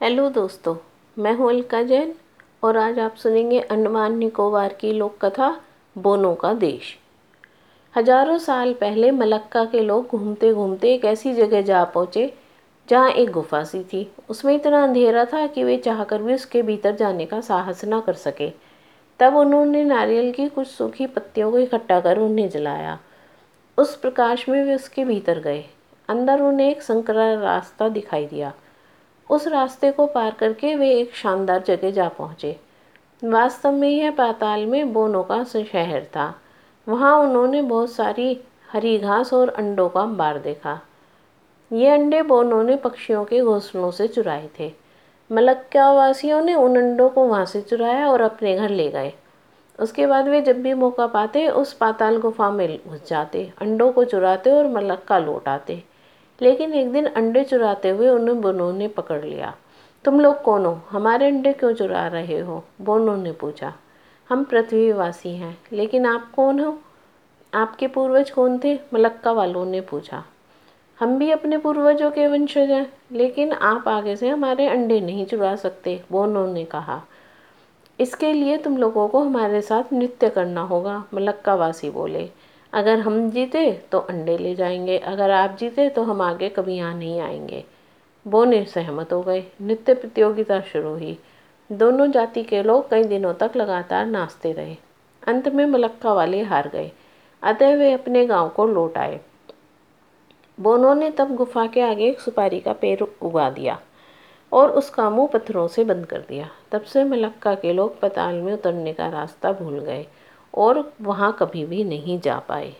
Hello दोस्तों, मैं हूँ अलका जैन और आज आप सुनेंगे अंडमान निकोबार की लोक कथा बोनों का देश। हज़ारों साल पहले मलक्का के लोग घूमते घूमते एक ऐसी जगह जा पहुँचे जहाँ एक गुफा सी थी। उसमें इतना अंधेरा था कि वे चाहकर भी उसके भीतर जाने का साहस ना कर सके। तब उन्होंने नारियल की कुछ सूखी पत्तियों को इकट्ठा कर उन्हें जलाया। उस प्रकाश में वे उसके भीतर गए। अंदर उन्हें एक संकरा रास्ता दिखाई दिया। उस रास्ते को पार करके वे एक शानदार जगह जा पहुँचे। वास्तव में यह पाताल में बोनों का शहर था। वहाँ उन्होंने बहुत सारी हरी घास और अंडों का अंबार देखा। ये अंडे बोनों ने पक्षियों के घोंसलों से चुराए थे। मलक्का वासियों ने उन अंडों को वहाँ से चुराया और अपने घर ले गए। उसके बाद वे जब भी मौका पाते, उस पाताल गुफा में घुस जाते, अंडों को चुराते और मलक्का लौट आते। लेकिन एक दिन अंडे चुराते हुए उन्हें बोनो ने पकड़ लिया। तुम लोग कौन हो? हमारे अंडे क्यों चुरा रहे हो? बोनो ने पूछा। हम पृथ्वीवासी हैं, लेकिन आप कौन हो? आपके पूर्वज कौन थे? मलक्का वालों ने पूछा। हम भी अपने पूर्वजों के वंशज हैं, लेकिन आप आगे से हमारे अंडे नहीं चुरा सकते, बोनो ने कहा। इसके लिए तुम लोगों को हमारे साथ नृत्य करना होगा मलक्का वासी बोले। अगर हम जीते तो अंडे ले जाएँगे। अगर आप जीते तो हम आगे कभी यहाँ नहीं आएँगे। बोने सहमत हो गए। नृत्य प्रतियोगिता शुरू हुई। दोनों जाति के लोग कई दिनों तक लगातार नाचते रहे। अंत में मलक्का वाले हार गए। अतः वे अपने गाँव को लौट आए। बोनों ने तब गुफा के आगे एक सुपारी का पेड़ उगा दिया और उसका मुँह पत्थरों से बंद कर दिया। तब से मलक्का के लोग पताल में उतरने का रास्ता भूल गए। और वहाँ कभी भी नहीं जा पाए।